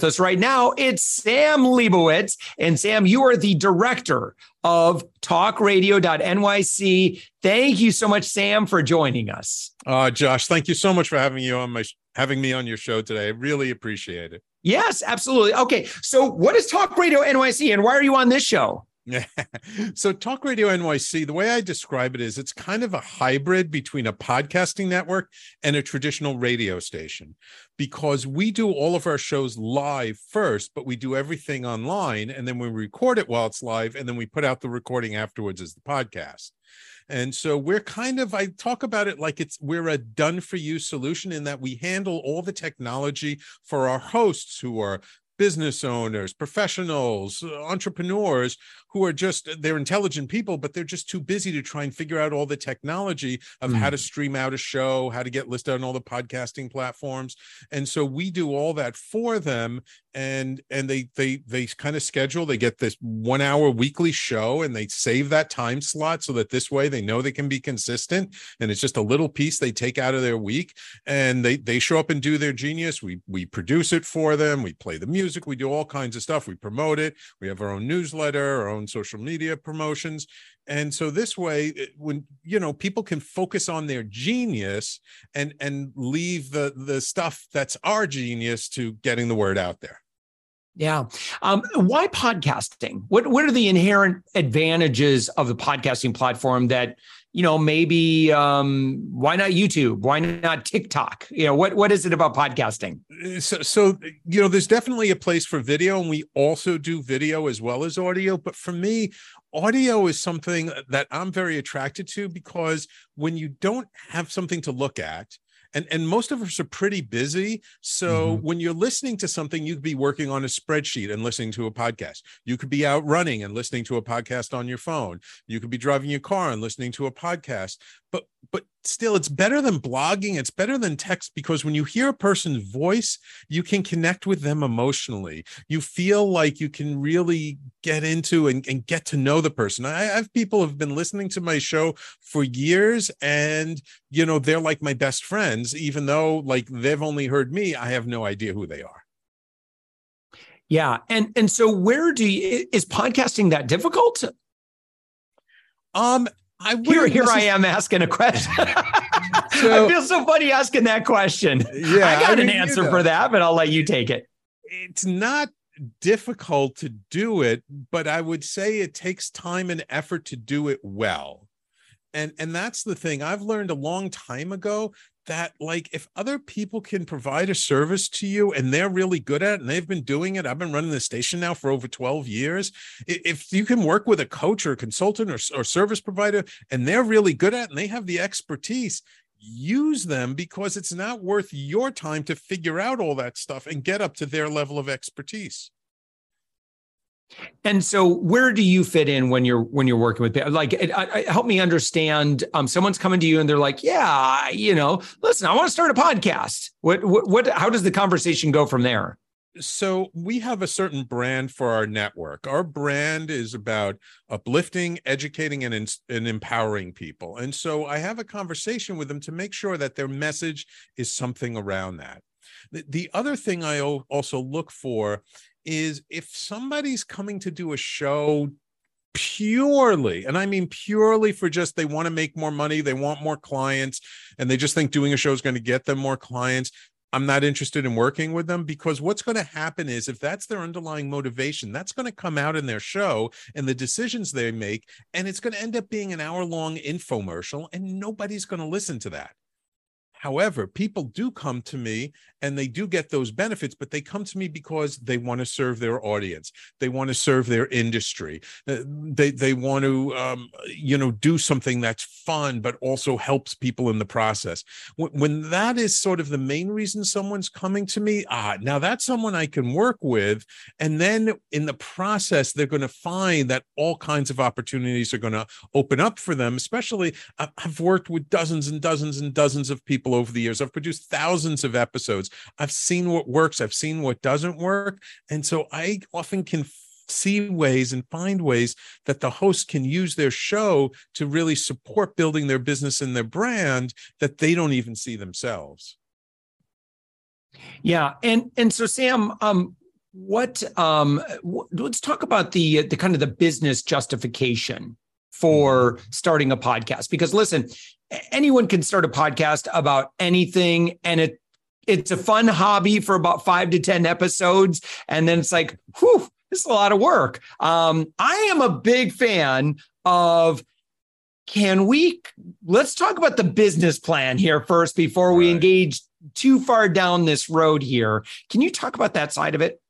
With us right now, it's Sam Leibowitz. And Sam, you are the director of talkradio.nyc. Thank you so much, Sam, for joining us. Uh, Josh, thank you so much for having you on my having me on your show today. I really appreciate it. Yes, absolutely. Okay. So what is Talk Radio NYC and why are you on this show? so Talk Radio NYC, the way I describe it is it's kind of a hybrid between a podcasting network and a traditional radio station because we do all of our shows live first, but we do everything online and then we record it while it's live and then we put out the recording afterwards as the podcast. And so we're kind of, I talk about it like it's, we're a done for you solution in that we handle all the technology for our hosts who are business owners, professionals, entrepreneurs who are just they're intelligent people but they're just too busy to try and figure out all the technology of mm. how to mm. stream out a show how to get listed on all the podcasting platforms and so we do all that for them and and they they they kind of schedule they get this one hour weekly show and they save that time slot so that this way they know they can be consistent and it's just a little piece they take out of their week and they they show up and do their genius. We we produce it for them. We play the music. We do all kinds of stuff. We promote it. We have our own newsletter our own social media promotions. And so this way eh, when you know people can focus on their genius and and leave the the stuff that's our genius to getting the word out there yeah. Um, why podcasting? What what are the inherent advantages of the podcasting platform that you know maybe um, why not YouTube? Why not TikTok? You know what what is it about podcasting? So, so you know, there's definitely a place for video, and we also do video as well as audio. But for me, audio is something that I'm very attracted to because when you don't have something to look at and and most of us are pretty busy so mm-hmm. when you're listening to something you could be working on a spreadsheet and listening to a podcast. You could be out running and listening to a podcast on your phone. You could be driving your car and listening to a podcast. But but still it's better than blogging it's better than text because when you hear a person's voice you can connect with them emotionally. You feel like you can really get into and, and get to know the person. I, I have people have been listening to my show for years and you know they're like my best friends even though like they've only heard me i have no idea who they are. Yeah and and so where do you is podcasting that difficult? Um I here, here I am asking a question. so, I feel so funny asking that question. Yeah, I got I mean, an answer you know, for that, but I'll let you take it. It's not difficult to do it, but I would say it takes time and effort to do it well. And and that's the thing I've learned a long time ago that like if other people can provide a service to you and they're really good at it and they've been doing it i've been running the station now for over 12 years if you can work with a coach or a consultant or, or service provider and they're really good at it and they have the expertise use them because it's not worth your time to figure out all that stuff and get up to their level of expertise and so, where do you fit in when you're when you're working with people? Like, it, help me understand. Um, someone's coming to you and they're like, "Yeah, you know, listen, I want to start a podcast." What, what, what? How does the conversation go from there? So we have a certain brand for our network. Our brand is about uplifting, educating, and, and empowering people. And so I have a conversation with them to make sure that their message is something around that. The, the other thing I also look for is if somebody's coming to do a show purely and i mean purely for just they want to make more money they want more clients and they just think doing a show is going to get them more clients I'm not interested in working with them because what's going to happen is if that's their underlying motivation, that's going to come out in their show and the decisions they make. And it's going to end up being an hour long infomercial, and nobody's going to listen to that. However, people do come to me and they do get those benefits, but they come to me because they want to serve their audience. They want to serve their industry. Uh, they they want to um, you know do something that's fun, but also helps people in the process. When, when that is sort of the main reason someone's coming to me, ah, now that's someone I can work with, and then in the process they're going to find that all kinds of opportunities are going to open up for them. Especially, I've worked with dozens and dozens and dozens of people people over the years. I've produced thousands of episodes. I've seen what works, I've seen what doesn't work. And so I often can see ways and find ways that the host can use their show to really support building their business and their brand that they don't even see themselves. Yeah, and and so Sam, um, what um, w- let's talk about the the kind of the business justification for mm-hmm. starting a podcast because listen anyone can start a podcast about anything and it it's a fun hobby for about five to 10 episodes. And then it's like, whew, this is a lot of work. Um, I am a big fan of can we let's talk about the business plan here first before we engage too far down this road here. Can you talk about that side of it?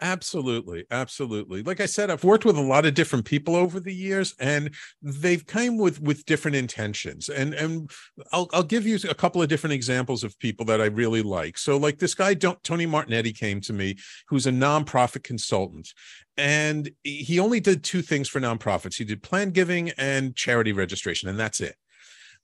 Absolutely, absolutely. Like I said, I've worked with a lot of different people over the years, and they've come with with different intentions. And and I'll I'll give you a couple of different examples of people that I really like. So, like this guy, don't Tony Martignetti came to me, who's a nonprofit consultant, and he only did two things for nonprofits. He did plan giving and charity registration, and that's it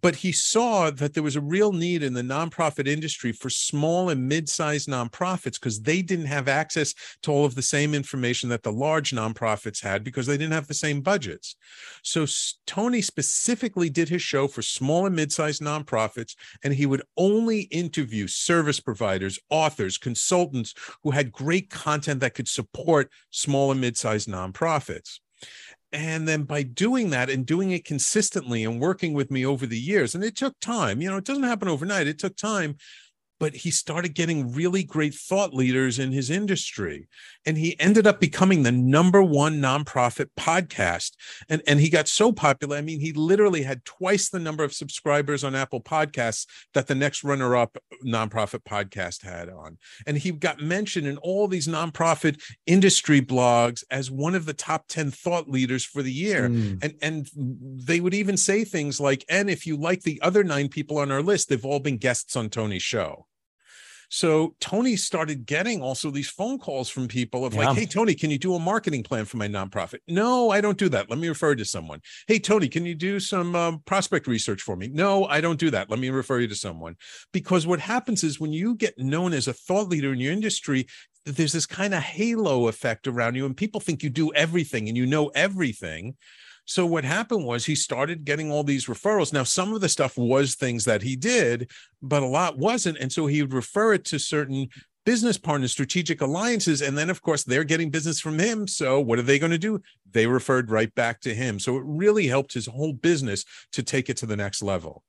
but he saw that there was a real need in the nonprofit industry for small and mid-sized nonprofits because they didn't have access to all of the same information that the large nonprofits had because they didn't have the same budgets. So Tony specifically did his show for small and mid-sized nonprofits and he would only interview service providers, authors, consultants who had great content that could support small and mid-sized nonprofits and then by doing that and doing it consistently and working with me over the years and it took time you know it doesn't happen overnight it took time but he started getting really great thought leaders in his industry. And he ended up becoming the number one nonprofit podcast. And and he got so popular i mean he literally had twice the number of subscribers on apple podcasts that the next runner up nonprofit podcast had on. And he got mentioned in all these nonprofit industry blogs as one of the top 10 thought leaders for the year. Mm. and and they would even say things like and if you like the other nine people on our list they've all been guests on tony's show so Tony started getting also these phone calls from people of yeah. like, hey, Tony, can you do a marketing plan for my nonprofit? No, I don't do that. Let me refer to someone. Hey, Tony, can you do some um, prospect research for me? No, I don't do that. Let me refer you to someone. Because what happens is when you get known as a thought leader in your industry, there's this kind of halo effect around you, and people think you do everything and you know everything. So what happened was he started getting all these referrals. Now, some of the stuff was things that he did, but a lot wasn't. And so he would refer it to certain business partners, strategic alliances. And then, of course, they're getting business from him. So what are they going to do? They referred right back to him. So it really helped his whole business to take it to the next level.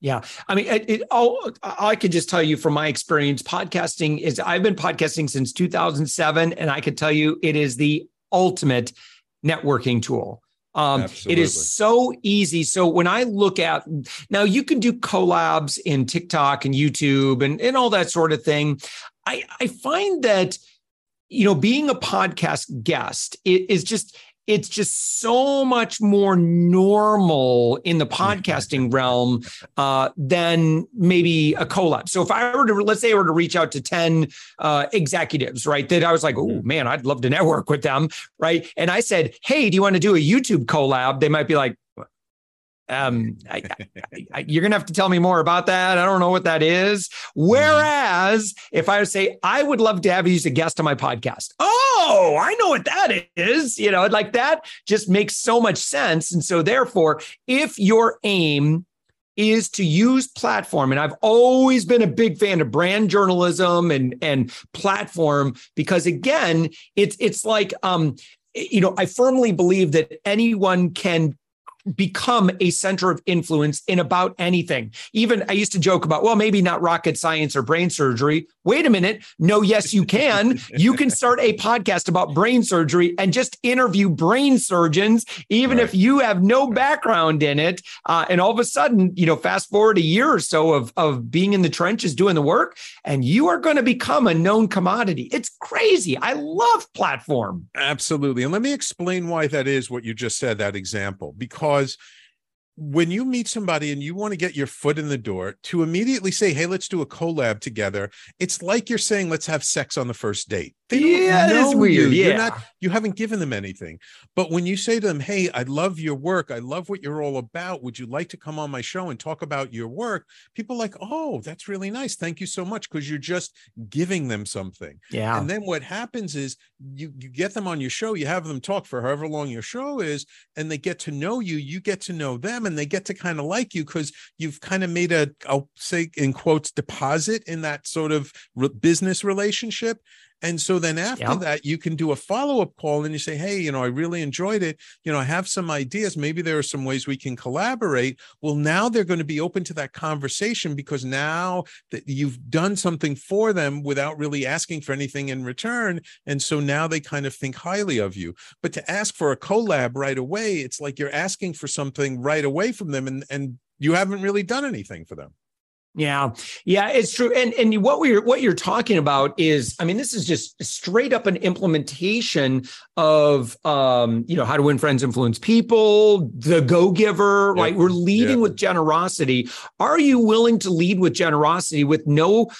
Yeah. I mean, it, it, all, I could just tell you from my experience, podcasting is, I've been podcasting since 2007, and I could tell you it is the ultimate networking tool. Um, it is so easy. So when I look at now, you can do collabs in TikTok and YouTube and, and all that sort of thing. I, I find that, you know, being a podcast guest is just, it's just so much more normal in the podcasting realm uh, than maybe a collab. So if I were to, let's say I were to reach out to 10 uh, executives, right, that I was like, oh man, I'd love to network with them, right? And I said, hey, do you want to do a YouTube collab? They might be like, um, I, I, you're gonna have to tell me more about that. I don't know what that is. Whereas if I say I would love to have you as a guest on my podcast, oh, I know what that is. You know, like that just makes so much sense. And so therefore, if your aim is to use platform and i've always been a big fan of brand journalism and and platform because again it's it's like um you know i firmly believe that anyone can become a center of influence in about anything. Even I used to joke about, well, maybe not rocket science or brain surgery. Wait a minute. No, yes, you can. you can start a podcast about brain surgery and just interview brain surgeons, even right. if you have no background in it. Uh, and all of a sudden, you know, fast forward a year or so of, of being in the trenches doing the work, and you are going to become a known commodity. It's crazy. I love platform. Absolutely. And let me explain why that is what you just said, that example, because when you meet somebody and you want to get your foot in the door to immediately say hey let's do a collab together it's like you're saying let's have sex on the first date they yeah, it's weird. You. Yeah. You're not, you haven't given them anything. But when you say to them, Hey, I love your work. I love what you're all about. Would you like to come on my show and talk about your work? People like, Oh, that's really nice. Thank you so much. Cause you're just giving them something. Yeah. And then what happens is you, you get them on your show, you have them talk for however long your show is, and they get to know you, you get to know them, and they get to kind of like you because you've kind of made a, I'll say in quotes, deposit in that sort of re- business relationship and so then after yep. that, you can do a follow up call and you say, Hey, you know, I really enjoyed it. You know, I have some ideas. Maybe there are some ways we can collaborate. Well, now they're going to be open to that conversation because now that you've done something for them without really asking for anything in return. And so now they kind of think highly of you. But to ask for a collab right away, it's like you're asking for something right away from them and, and you haven't really done anything for them. Yeah, yeah, it's true. And and what we're what you're talking about is, I mean, this is just straight up an implementation of um, you know, how to win friends, influence people, the go-giver, yep. right? We're leading yep. with generosity. Are you willing to lead with generosity with no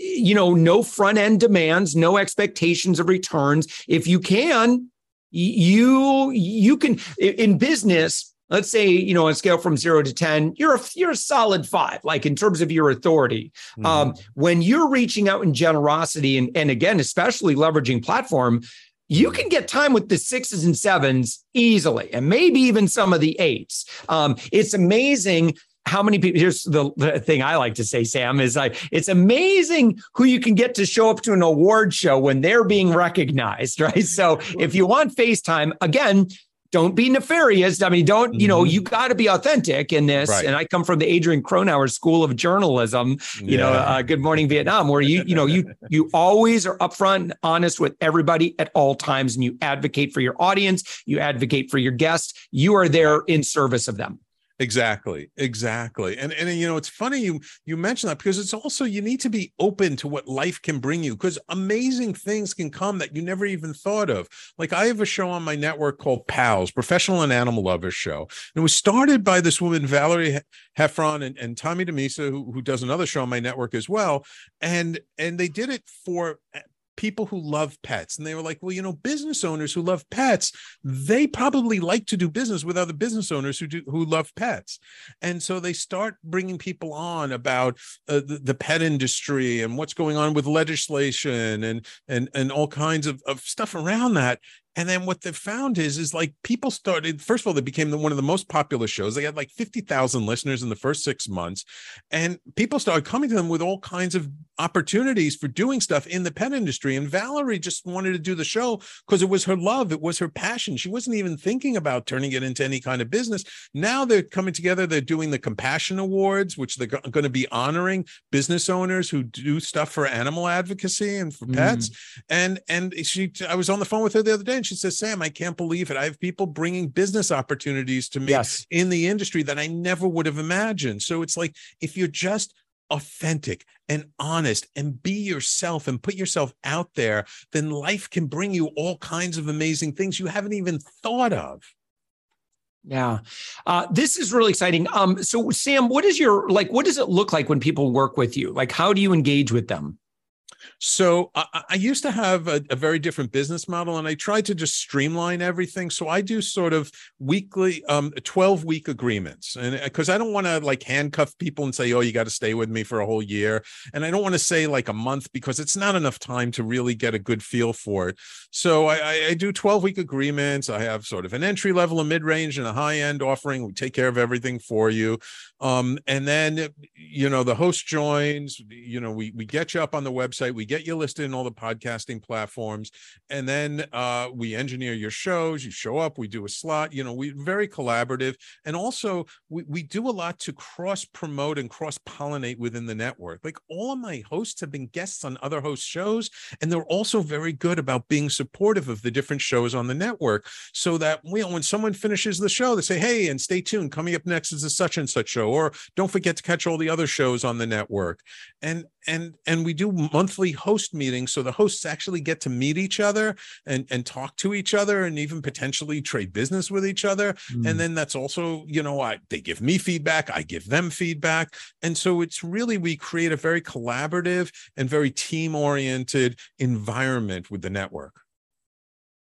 you know, no front end demands, no expectations of returns. If you can, you you can in business let's say you know on a scale from zero to ten you're a you're a solid five like in terms of your authority. Mm-hmm. um, when you're reaching out in generosity and and again especially leveraging platform you can get time with the sixes and sevens easily and maybe even some of the eights. Um, it's amazing how many people here's the, the, thing i like to say sam is like it's amazing who you can get to show up to an award show when they're being recognized right? So if you want facetime again don't be nefarious. I mean, don't, you know, mm-hmm. you got to be authentic in this. Right. And I come from the Adrian Cronauer School of Journalism, you yeah. know, uh, Good Morning Vietnam, where you, you know, you, you always are upfront and honest with everybody at all times and you advocate for your audience, you advocate for your guests, you are there in service of them. Exactly, exactly. And and you know, it's funny you you mentioned that because it's also you need to be open to what life can bring you because amazing things can come that you never even thought of. Like I have a show on my network called Pals, Professional and Animal Lovers Show. And it was started by this woman Valerie Heffron and, and Tommy DeMisa, who, who does another show on my network as well. And and they did it for people who love pets. And they were like, well, you know, business owners who love pets, they probably like to do business with other business owners who do who love pets. And so they start bringing people on about uh, the, the, pet industry and what's going on with legislation and and and all kinds of, of stuff around that. And then what they found is, is like people started, first of all, they became the, one of the most popular shows. They had like 50,000 listeners in the first six months. And people started coming to them with all kinds of opportunities for doing stuff in the pet industry. And Valerie just wanted to do the show because it was her love, it was her passion. She wasn't even thinking about turning it into any kind of business. Now they're coming together, they're doing the Compassion Awards, which they're going to be honoring business owners who do stuff for animal advocacy and for pets. Mm. And and she I was on the phone with her the other day and she says, Sam, I can't believe it. I have people bringing business opportunities to me yes. in the industry that I never would have imagined. So it's like if you're just authentic and honest and be yourself and put yourself out there, then life can bring you all kinds of amazing things you haven't even thought of. Yeah. Uh, this is really exciting. Um, so Sam, what is your like what does it look like when people work with you? Like how do you engage with them? So I, I used to have a, a, very different business model, and I tried to just streamline everything. So I do sort of weekly, um, twelve week agreements, and because uh, I don't want to like handcuff people and say, "Oh, you got to stay with me for a whole year," and I don't want to say like a month because it's not enough time to really get a good feel for it. So I, I do twelve week agreements. I have sort of an entry level, a mid range, and a high end offering. We take care of everything for you, um, and then you know the host joins. You know we we get you up on the website. We get you listed in all the podcasting platforms, and then uh, we engineer your shows. You show up, we do a slot. You know, we very collaborative, and also we, we do a lot to cross promote and cross pollinate within the network. Like all of my hosts have been guests on other host shows, and they're also very good about being supportive of the different shows on the network, so that you know, when someone finishes the show, they say, "Hey, and stay tuned. Coming up next is a such and such show," or "Don't forget to catch all the other shows on the network." And and and we do monthly host meetings so the hosts actually get to meet each other and and talk to each other and even potentially trade business with each other mm. and then that's also you know i they give me feedback i give them feedback and so it's really we create a very collaborative and very team oriented environment with the network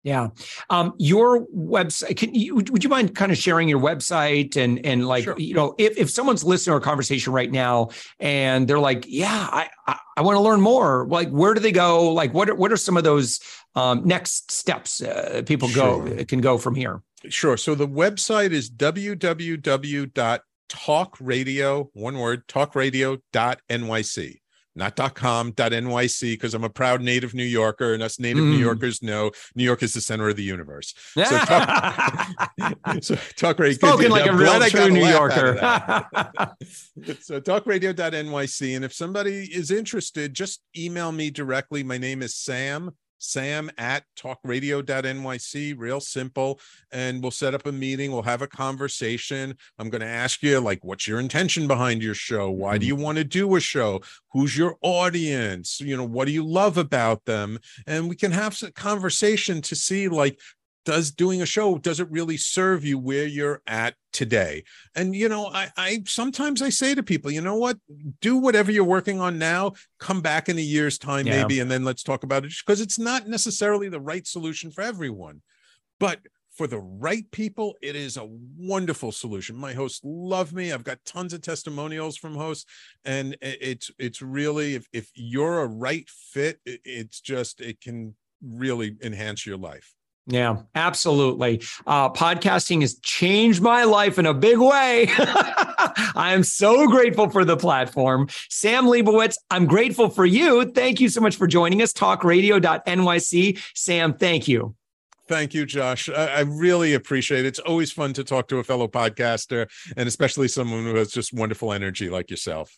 yeah. Um, your website, can you, would you mind kind of sharing your website and, and like, sure. you know, if, if someone's listening to our conversation right now and they're like, yeah, I, I, I want to learn more, like, where do they go? Like, what are, what are some of those um, next steps uh, people sure. go can go from here? Sure. So the website is www.talkradio, one word, talkradio.nyc not .com, .nyc, because I'm a proud native New Yorker, and us native mm. New Yorkers know New York is the center of the universe. So talk, so talk radio. Spoken like a real true New Yorker. so talkradio.nyc, and if somebody is interested, just email me directly. My name is Sam sam at talkradio.nyc real simple. And we'll set up a meeting. We'll have a conversation. I'm going to ask you like what's your intention behind your show? Why do mm-hmm. you want to do a show? Who's your audience? You know what do you love about them? And we can have a conversation to see like does doing a show does it really serve you where you're at today? And you know I, I sometimes i say to people you know what? Do whatever you're working on now come back in a year's time yeah. maybe and then let's talk about it because it's not necessarily the right solution for everyone. But for the right people it is a wonderful solution. My hosts love me. I've got tons of testimonials from hosts and it's it's really if, if you're a right fit it's just it can really enhance your life yeah, absolutely. Uh, podcasting has changed my life in a big way. I am so grateful for the platform. Sam Leibowitz, I'm grateful for you. Thank you so much for joining us. Talkradio.nyc. Sam, thank you. Thank you, Josh. I, I, really appreciate it. It's always fun to talk to a fellow podcaster and especially someone who has just wonderful energy like yourself.